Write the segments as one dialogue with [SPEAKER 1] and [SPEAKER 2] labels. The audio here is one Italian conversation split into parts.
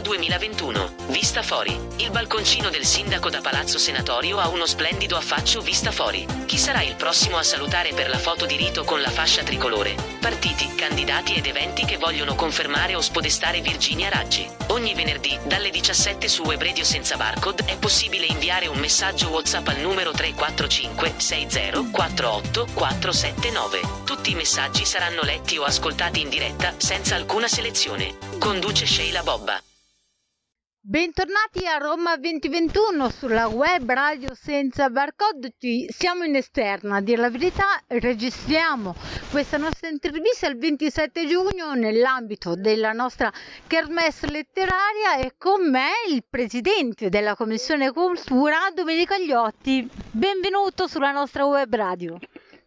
[SPEAKER 1] Roma 2021. Vista Fori. Il balconcino del sindaco da Palazzo Senatorio ha uno splendido affaccio vista fuori. Chi sarà il prossimo a salutare per la foto di rito con la fascia tricolore? Partiti, candidati ed eventi che vogliono confermare o spodestare Virginia Raggi. Ogni venerdì, dalle 17 su Web Radio senza barcode, è possibile inviare un messaggio WhatsApp al numero 345 60 48 479. Tutti i messaggi saranno letti o ascoltati in diretta, senza alcuna selezione. Conduce Sheila Bobba.
[SPEAKER 2] Bentornati a Roma 2021 sulla web radio senza barcode. Siamo in esterna, a dire la verità, registriamo questa nostra intervista il 27 giugno nell'ambito della nostra kermesse letteraria e con me il presidente della Commissione Cultura, Domenico Agliotti. Benvenuto sulla nostra web radio.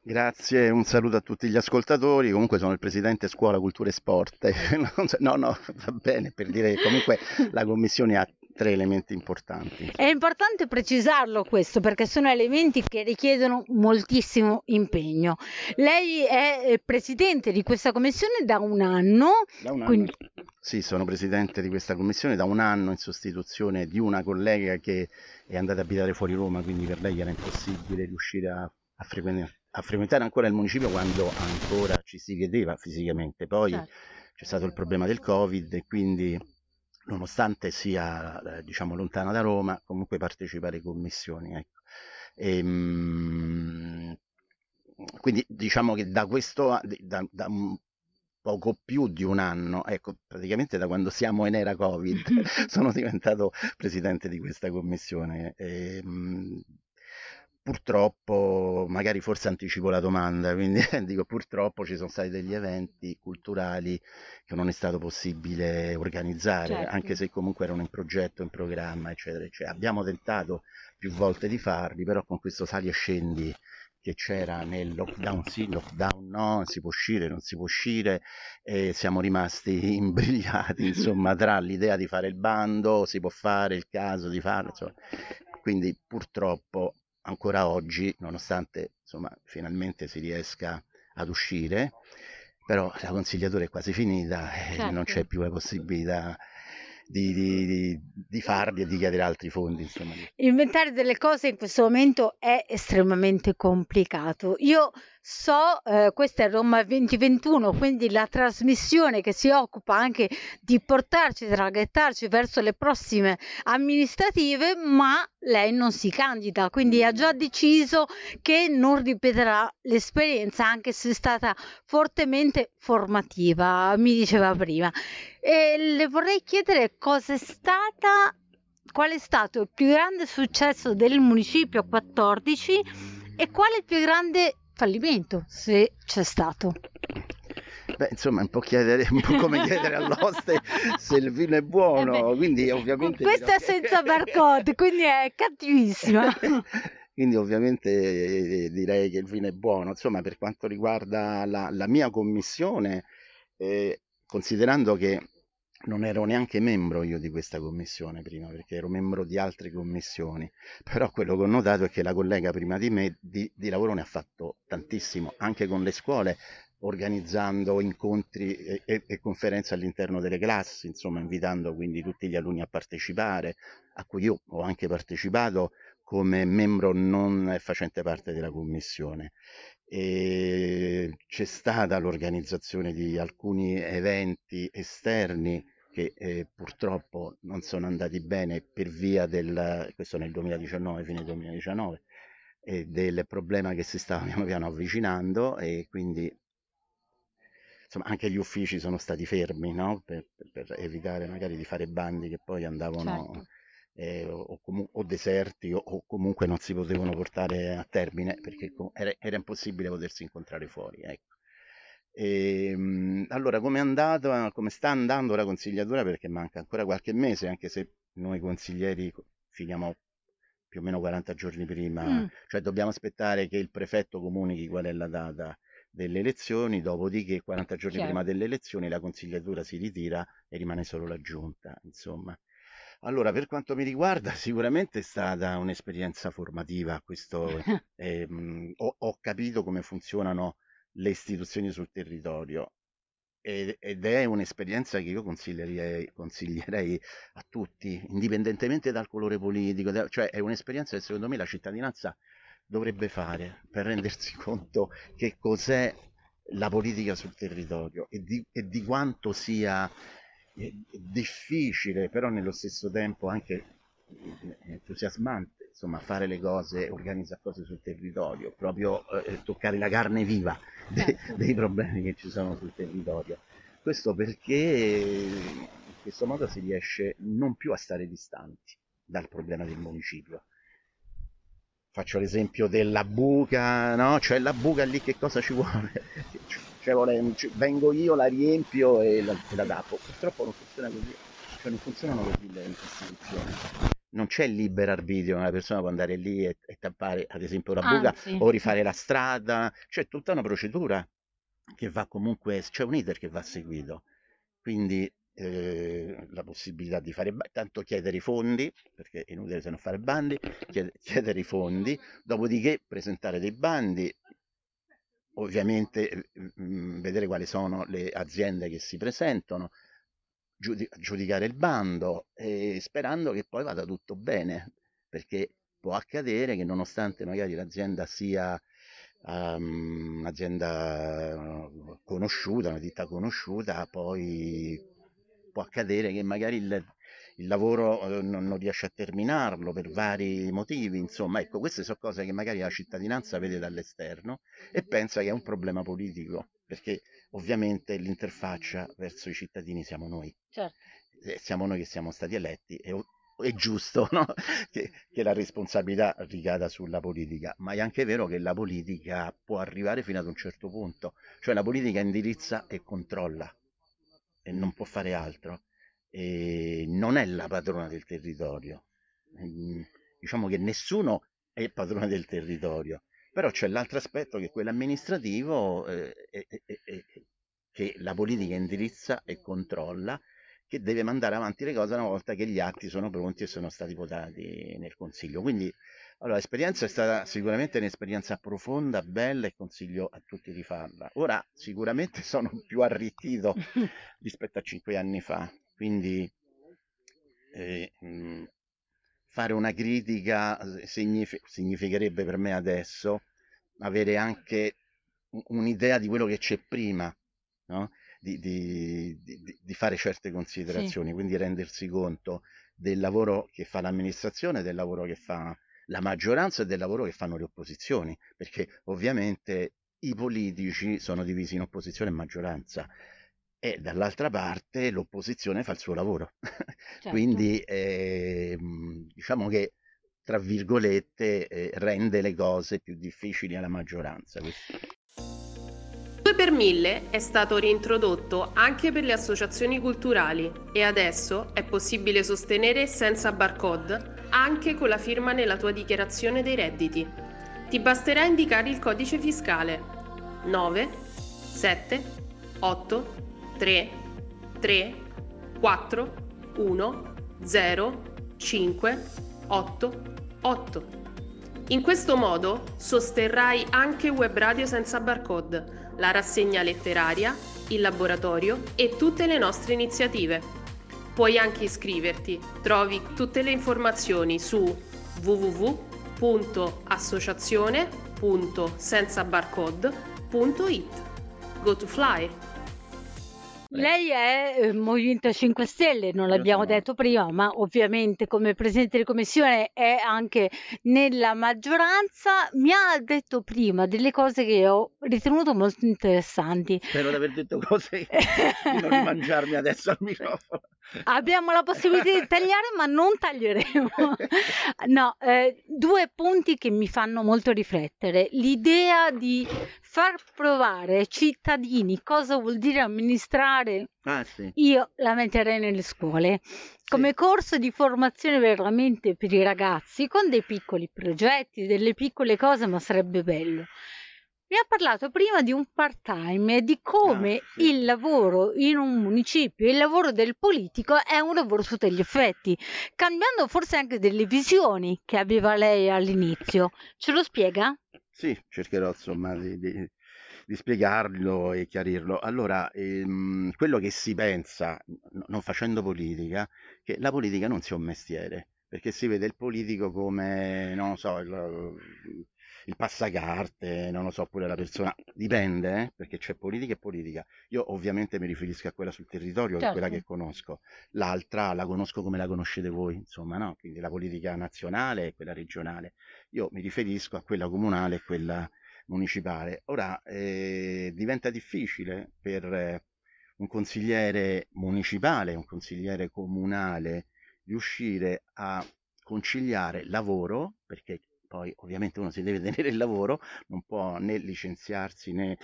[SPEAKER 3] Grazie, un saluto a tutti gli ascoltatori. Comunque sono il presidente Scuola, Cultura e Sport. No, no, va bene per dire che comunque la commissione ha tre elementi importanti.
[SPEAKER 2] È importante precisarlo questo perché sono elementi che richiedono moltissimo impegno. Lei è presidente di questa commissione da un anno.
[SPEAKER 3] Da un anno. Quindi... Sì, sono presidente di questa commissione da un anno in sostituzione di una collega che è andata a abitare fuori Roma, quindi per lei era impossibile riuscire a, a frequentare a frequentare ancora il municipio quando ancora ci si vedeva fisicamente. Poi certo. c'è stato il problema del Covid e quindi nonostante sia eh, diciamo lontana da Roma, comunque partecipa alle commissioni. Ecco. E, ehm, quindi diciamo che da questo da, da poco più di un anno, ecco, praticamente da quando siamo in era Covid, sono diventato presidente di questa commissione. E, ehm, purtroppo, magari forse anticipo la domanda, quindi dico purtroppo ci sono stati degli eventi culturali che non è stato possibile organizzare, certo. anche se comunque erano in progetto, in programma, eccetera, eccetera. Abbiamo tentato più volte di farli, però con questo sali e scendi che c'era nel lockdown sì, lockdown no, si può uscire, non si può uscire, e siamo rimasti imbrigliati, insomma, tra l'idea di fare il bando, si può fare il caso di farlo, insomma. Quindi purtroppo ancora oggi, nonostante insomma, finalmente si riesca ad uscire, però la consigliatura è quasi finita e certo. non c'è più la possibilità di, di, di, farli e di chiedere altri fondi. Insomma.
[SPEAKER 2] Inventare delle cose in questo momento è estremamente complicato. Io so, eh, questa è Roma 2021, quindi la trasmissione che si occupa anche di portarci, traghettarci verso le prossime amministrative, ma lei non si candida, quindi ha già deciso che non ripeterà l'esperienza, anche se è stata fortemente formativa, mi diceva prima. E le vorrei chiedere cosa è stata qual è stato il più grande successo del municipio 14 e qual è il più grande fallimento, se c'è stato.
[SPEAKER 3] Beh, insomma, è un po', chiedere, un po come chiedere all'oste se il vino è buono, eh quindi ovviamente...
[SPEAKER 2] Questa è senza barcode, quindi è cattivissima.
[SPEAKER 3] quindi ovviamente direi che il vino è buono. Insomma, per quanto riguarda la, la mia commissione, eh, considerando che non ero neanche membro io di questa commissione prima, perché ero membro di altre commissioni, però quello che ho notato è che la collega prima di me di, di lavoro ne ha fatto tantissimo, anche con le scuole, organizzando incontri e, e, e, conferenze all'interno delle classi, insomma invitando quindi tutti gli alunni a partecipare, a cui io ho anche partecipato come membro non facente parte della commissione. E c'è stata l'organizzazione di alcuni eventi esterni che eh, purtroppo non sono andati bene per via del, questo nel 2019, fine 2019, eh, del problema che si stava piano piano avvicinando e quindi insomma anche gli uffici sono stati fermi no? per, per, evitare magari di fare bandi che poi andavano certo. eh, o, comu- o, deserti o, o, comunque non si potevano portare a termine perché era, era impossibile potersi incontrare fuori. Ecco. E, ehm, allora, come è andata, come sta andando la consigliatura? Perché manca ancora qualche mese, anche se noi consiglieri finiamo più o meno 40 giorni prima, mm. cioè dobbiamo aspettare che il prefetto comunichi qual è la data delle elezioni, dopodiché 40 giorni Chiaro. prima delle elezioni la consigliatura si ritira e rimane solo la giunta, insomma. Allora, per quanto mi riguarda, sicuramente è stata un'esperienza formativa. Questo, eh, ho, ho, capito come funzionano le istituzioni sul territorio. ed è un'esperienza che io consiglierei, consiglierei, a tutti, indipendentemente dal colore politico, cioè è un'esperienza che secondo me la cittadinanza dovrebbe fare per rendersi conto che cos'è la politica sul territorio e di, e di quanto sia eh, difficile, però nello stesso tempo anche entusiasmante, insomma, fare le cose, organizzare cose sul territorio, proprio eh, toccare la carne viva de- certo. dei problemi che ci sono sul territorio. Questo perché in questo modo si riesce non più a stare distanti dal problema del municipio. Faccio l'esempio della buca, no? Cioè la buca lì che cosa ci vuole? Cioè, vuole, vengo io, la riempio e la, e la tappo. Purtroppo non funziona così, cioè non funzionano così le istituzioni non c'è libero arbitrio, una persona può andare lì e, e tappare ad esempio una buca Anzi. o rifare la strada, c'è tutta una procedura che va comunque, c'è un iter che va seguito, quindi eh, la possibilità di fare, tanto chiedere i fondi, perché è inutile se non fare bandi, chiedere i fondi, dopodiché presentare dei bandi, ovviamente mh, mm, vedere quali sono le aziende che si presentano, giudicare il bando e sperando che poi vada tutto bene, perché può accadere che nonostante magari l'azienda sia um, un'azienda conosciuta, una ditta conosciuta, poi può accadere che magari il, il lavoro eh, non, non, riesce a terminarlo per vari motivi, insomma, ecco, queste sono cose che magari la cittadinanza vede dall'esterno e pensa che è un problema politico, perché ovviamente l'interfaccia verso i cittadini siamo noi. Certo. Siamo noi che siamo stati eletti e è giusto no? che, che, la responsabilità ricada sulla politica, ma è anche vero che la politica può arrivare fino ad un certo punto, cioè la politica indirizza e controlla e non può fare altro eh, non è la padrona del territorio. Eh, diciamo che nessuno è padrona del territorio, però c'è l'altro aspetto che è quello amministrativo eh, che la politica indirizza e controlla, che deve mandare avanti le cose una volta che gli atti sono pronti e sono stati votati nel Consiglio. Quindi allora, l'esperienza è stata sicuramente un'esperienza profonda, bella e consiglio a tutti di farla. Ora sicuramente sono più arricchito rispetto a cinque anni fa, quindi eh, mh, fare una critica signific- significherebbe per me adesso avere anche un'idea di quello che c'è prima, no? di, di, di, di, fare certe considerazioni, sì. quindi rendersi conto del lavoro che fa l'amministrazione, del lavoro che fa la maggioranza e del lavoro che fanno le opposizioni, perché ovviamente i politici sono divisi in opposizione e maggioranza e dall'altra parte l'opposizione fa il suo lavoro. Certo. Quindi eh, diciamo che tra virgolette eh, rende le cose più difficili alla maggioranza.
[SPEAKER 4] 2 per 1000 è stato reintrodotto anche per le associazioni culturali e adesso è possibile sostenere senza barcode anche con la firma nella tua dichiarazione dei redditi. Ti basterà indicare il codice fiscale 9 7 8 3, 3, 4, 1, 0, 5, 8, 8. In questo modo sosterrai anche Web Radio senza barcode, la rassegna letteraria, il laboratorio e tutte le nostre iniziative. Puoi anche iscriverti, trovi tutte le informazioni su www.associazione.senzabarcode.it. Go to fly!
[SPEAKER 2] Lei è eh, Movimento 5 Stelle, non l'abbiamo detto prima, ma ovviamente come Presidente di Commissione è anche nella maggioranza. Mi ha detto prima delle cose che ho ritenuto molto interessanti.
[SPEAKER 3] Spero di aver detto cose di non rimangiarmi adesso al microfono.
[SPEAKER 2] Abbiamo la possibilità di tagliare, ma non taglieremo. No, eh, due punti che mi fanno molto riflettere. L'idea di far provare ai cittadini cosa vuol dire amministrare.
[SPEAKER 3] Ah, sì.
[SPEAKER 2] Io la metterei nelle scuole come sì. corso di formazione veramente per i ragazzi con dei piccoli progetti, delle piccole cose, ma sarebbe bello mi ha parlato prima di un part-time e di come ah, sì. il lavoro in un municipio, il lavoro del politico è un lavoro su tutti gli effetti, cambiando forse anche delle visioni che aveva lei all'inizio. Ce lo spiega?
[SPEAKER 3] Sì, cercherò insomma di, di, di spiegarlo e chiarirlo. Allora, ehm, quello che si pensa, n- non facendo politica, che la politica non sia un mestiere, perché si vede il politico come, non lo so, il, il passacarte, non lo so, pure la persona, dipende, eh, perché c'è politica e politica. Io ovviamente mi riferisco a quella sul territorio, è quella
[SPEAKER 2] Certo.
[SPEAKER 3] che conosco, l'altra la conosco come la conoscete voi, insomma, no? Quindi la politica nazionale e quella regionale. Io mi riferisco a quella comunale e quella municipale. Ora eh, diventa difficile per eh, un consigliere municipale, un consigliere comunale, riuscire a conciliare lavoro, perché poi ovviamente uno si deve tenere il lavoro, non può né licenziarsi né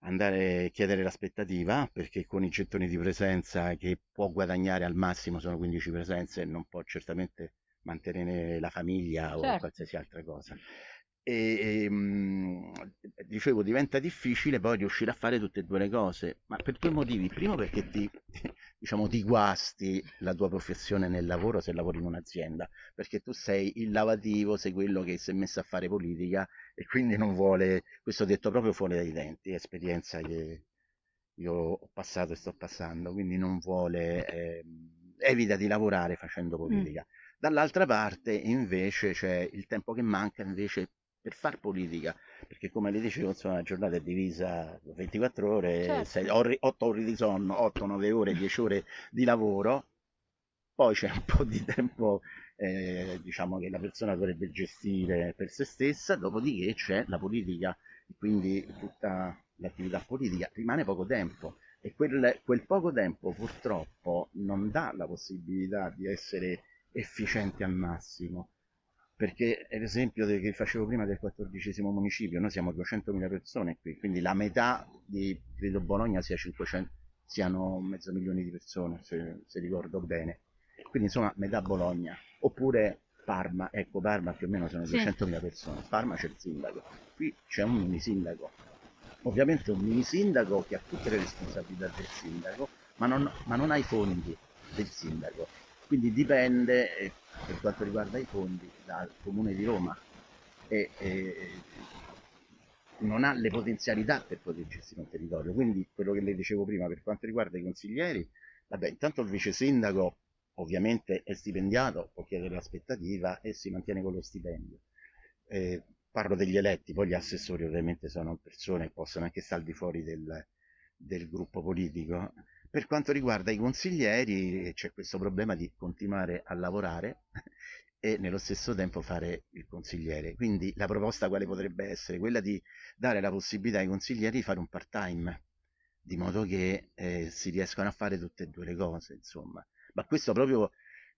[SPEAKER 3] andare a chiedere l'aspettativa, perché con i gettoni di presenza che può guadagnare al massimo sono 15 presenze, non può certamente mantenere la famiglia o
[SPEAKER 2] Certo.
[SPEAKER 3] qualsiasi altra cosa. E, ehm, dicevo, diventa difficile poi riuscire a fare tutte e due le cose, ma per due motivi. Primo perché ti, diciamo, ti guasti la tua professione nel lavoro se lavori in un'azienda, perché tu sei il lavativo, sei quello che si è messo a fare politica e quindi non vuole, questo detto proprio fuori dai denti, esperienza che io ho passato e sto passando, quindi non vuole, ehm, evita di lavorare facendo
[SPEAKER 2] Mm.
[SPEAKER 3] politica. Dall'altra parte invece c'è il tempo che manca invece per far politica, perché come le dicevo, insomma, la giornata è divisa 24 ore,
[SPEAKER 2] Certo.
[SPEAKER 3] 8 ore di sonno, 8-9 ore, 10 ore di lavoro, poi c'è un po' di tempo eh, diciamo che la persona dovrebbe gestire per se stessa, dopodiché c'è la politica, quindi tutta l'attività politica, rimane poco tempo e quel, quel poco tempo purtroppo non dà la possibilità di essere efficienti al massimo. Perché l'esempio che facevo prima del quattordicesimo municipio, noi siamo 200.000 persone qui, quindi la metà di, credo Bologna sia 500, siano mezzo milione di persone, se, se ricordo bene. Quindi insomma metà Bologna. Oppure Parma, ecco Parma più o meno sono
[SPEAKER 2] Sì.
[SPEAKER 3] 200.000 persone, Parma c'è il sindaco, qui c'è un mini sindaco. Ovviamente un mini sindaco che ha tutte le responsabilità del sindaco, ma non, ma non ha i fondi del sindaco. Quindi dipende, eh, per quanto riguarda i fondi, dal comune di Roma e, e non ha le potenzialità per poter gestire un territorio. Quindi quello che le dicevo prima, per quanto riguarda i consiglieri, vabbè, intanto il vice sindaco ovviamente è stipendiato, può chiedere l'aspettativa e si mantiene con lo stipendio. Eh, parlo degli eletti, poi gli assessori ovviamente sono persone che possono anche stare al di fuori del, del gruppo politico. Per quanto riguarda i consiglieri c'è questo problema di continuare a lavorare e nello stesso tempo fare il consigliere. Quindi la proposta quale potrebbe essere? Quella di dare la possibilità ai consiglieri di fare un part-time, di modo che eh, si riescano a fare tutte e due le cose, insomma. Ma questo proprio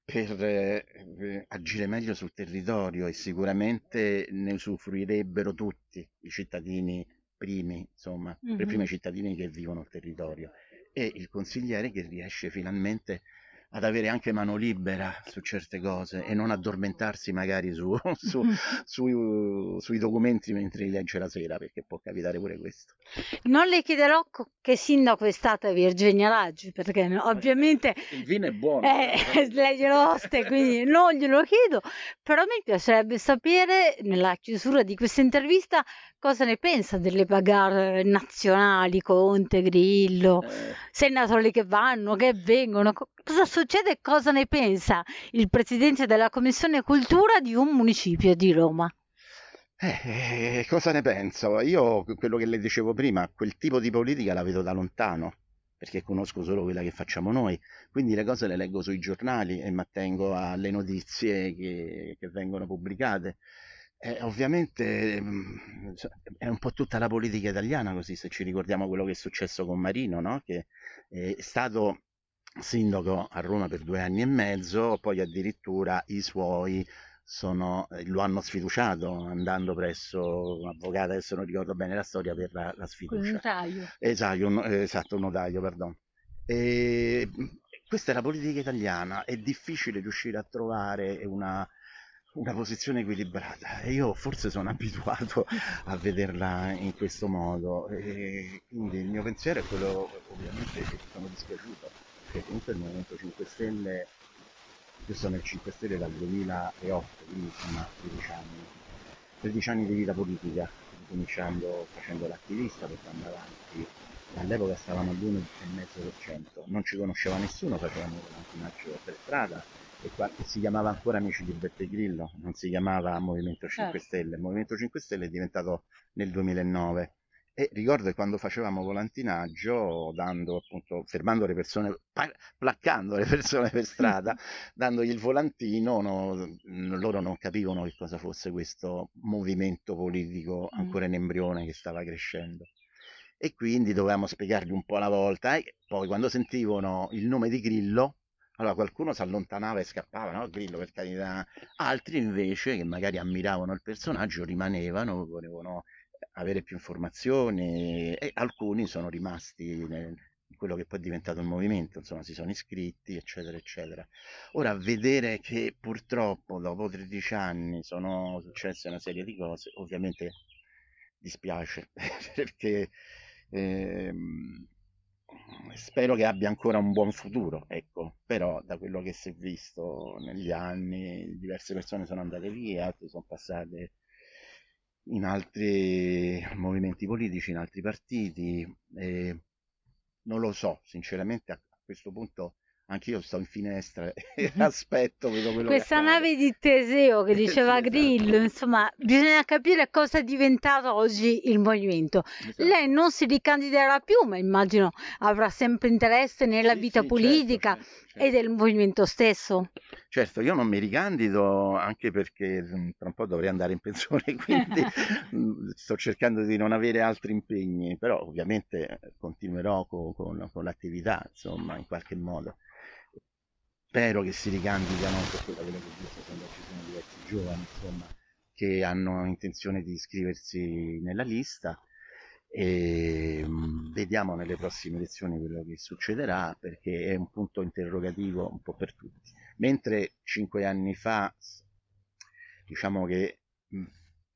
[SPEAKER 3] per eh, agire meglio sul territorio e sicuramente ne usufruirebbero tutti i cittadini primi, insomma,
[SPEAKER 2] Mhm.
[SPEAKER 3] i primi cittadini che vivono il territorio e il consigliere che riesce finalmente ad avere anche mano libera su certe cose e non addormentarsi magari su, su- sui- sui documenti mentre li legge la sera, perché può capitare pure questo.
[SPEAKER 2] Non le chiederò che sindaco è stata Virginia Raggi, perché ovviamente
[SPEAKER 3] Il vino è buono.
[SPEAKER 2] eh, lei glielo oste, quindi non glielo chiedo, però mi piacerebbe sapere, nella chiusura di questa intervista, cosa ne pensa delle bagarre nazionali, Conte, Grillo,
[SPEAKER 3] Eh,
[SPEAKER 2] senatori che vanno, che vengono, co- cosa succede e cosa ne pensa il presidente della Commissione Cultura di un municipio di Roma?
[SPEAKER 3] Eh, eh, cosa ne penso? Io quello che le dicevo prima, quel tipo di politica la vedo da lontano, perché conosco solo quella che facciamo noi, quindi le cose le leggo sui giornali e mi attengo alle notizie che, che vengono pubblicate. Eh, ovviamente mm, è un po' tutta la politica italiana così, se ci ricordiamo quello che è successo con Marino, no? Che è stato sindaco a Roma per due anni e mezzo, poi addirittura i suoi sono, eh, lo hanno sfiduciato andando presso un avvocato, adesso non ricordo bene la storia, per la, la sfiducia.
[SPEAKER 2] notaio.
[SPEAKER 3] Esatto, un, esatto, un notaio, perdono. E, questa è la politica italiana, è difficile riuscire a trovare una, una posizione equilibrata e io forse sono abituato a vederla in questo modo e quindi il mio pensiero è quello ovviamente che sono dispiaciuto perché comunque il Movimento 5 Stelle io sono nel 5 Stelle dal 2008 quindi insomma 13 anni 13 anni di vita politica cominciando facendo l'attivista, portando avanti. All'epoca stavamo all'1,5%, non ci conosceva nessuno, facevamo volantinaggio per strada e qua, si chiamava ancora Amici di Beppe Grillo, non si chiamava Movimento 5 certo. Stelle. Il Movimento 5 Stelle è diventato nel 2009 e ricordo che quando facevamo volantinaggio, dando appunto, fermando le persone, placcando le persone per strada, dandogli il volantino, no, loro non capivano che cosa fosse questo movimento politico mm. ancora in embrione che stava crescendo. E quindi dovevamo spiegargli un po' alla volta. E poi quando sentivano il nome di Grillo, allora qualcuno si allontanava e scappava, no? Grillo per carità. Altri invece, che magari ammiravano il personaggio, rimanevano, volevano avere più informazioni e alcuni sono rimasti nel, in quello che poi è diventato il movimento, insomma si sono iscritti, eccetera, eccetera. Ora, vedere che purtroppo dopo 13 anni sono successe una serie di cose, ovviamente dispiace, perché ehm, spero che abbia ancora un buon futuro, ecco, però da quello che si è visto negli anni, diverse persone sono andate via, altre sono passate in altri movimenti politici, in altri partiti. E non lo so, sinceramente a questo punto Anch'io sto in finestra e aspetto vedo quello
[SPEAKER 2] Questa nave di Teseo che diceva sì, Grillo, esatto. insomma, bisogna capire cosa è diventato oggi il movimento. Esatto. Lei non si ricandiderà più, ma immagino avrà sempre interesse nella sì, vita sì, certo, politica certo, certo, e del movimento stesso.
[SPEAKER 3] Certo, io non mi ricandido anche perché mm, tra un po' dovrei andare in pensione, quindi mm, sto cercando di non avere altri impegni, però ovviamente continuerò con, con, con l'attività, insomma, in qualche modo. Spero che si ricandidano perché da quello che ho visto sembra ci sono diversi giovani insomma, che hanno intenzione di iscriversi nella lista e mm, vediamo nelle prossime elezioni quello che succederà perché è un punto interrogativo un po' per tutti. Mentre cinque anni fa diciamo che mm,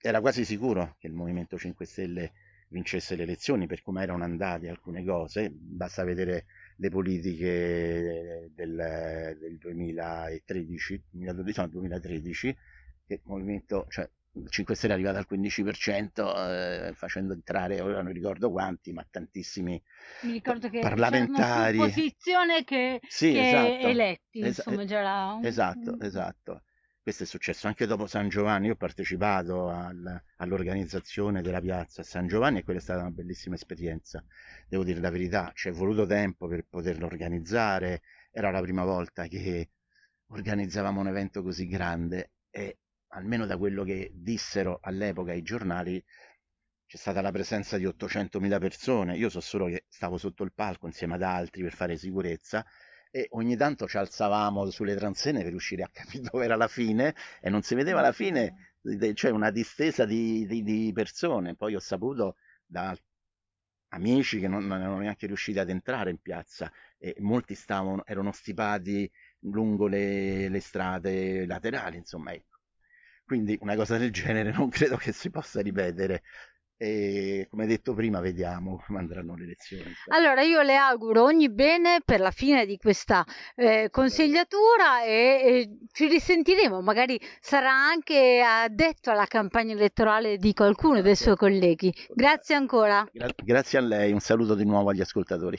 [SPEAKER 3] era quasi sicuro che il Movimento 5 Stelle vincesse le elezioni per come erano andate alcune cose. Basta vedere le politiche del, del 2013, 2012, no, 2013, che il movimento, cioè 5 Stelle è arrivato al 15%, eh, facendo entrare, ora non ricordo quanti, ma tantissimi
[SPEAKER 2] Mi ricordo che
[SPEAKER 3] parlamentari.
[SPEAKER 2] Opposizione che, sì, che esatto. eletti, es- insomma, già
[SPEAKER 3] Esatto, esatto. Questo è successo anche dopo San Giovanni, io ho partecipato al, all'organizzazione della piazza a San Giovanni e quella è stata una bellissima esperienza, devo dire la verità, ci è voluto tempo per poterlo organizzare, era la prima volta che organizzavamo un evento così grande e almeno da quello che dissero all'epoca i giornali c'è stata la presenza di 800.000 persone, io so solo che stavo sotto il palco insieme ad altri per fare sicurezza e ogni tanto ci alzavamo sulle transenne per riuscire a capire dove era la fine e non si vedeva la fine, cioè una distesa di, di, di persone. Poi ho saputo da amici che non, non, erano neanche riusciti ad entrare in piazza e molti stavano, erano stipati lungo le, le strade laterali, insomma, ecco. Quindi una cosa del genere non credo che si possa ripetere e come detto prima vediamo come andranno le elezioni.
[SPEAKER 2] Allora io le auguro ogni bene per la fine di questa eh, consigliatura e, e, ci risentiremo, magari sarà anche addetto alla campagna elettorale di qualcuno dei suoi colleghi. Grazie ancora.
[SPEAKER 3] Gra- grazie a lei, un saluto di nuovo agli ascoltatori.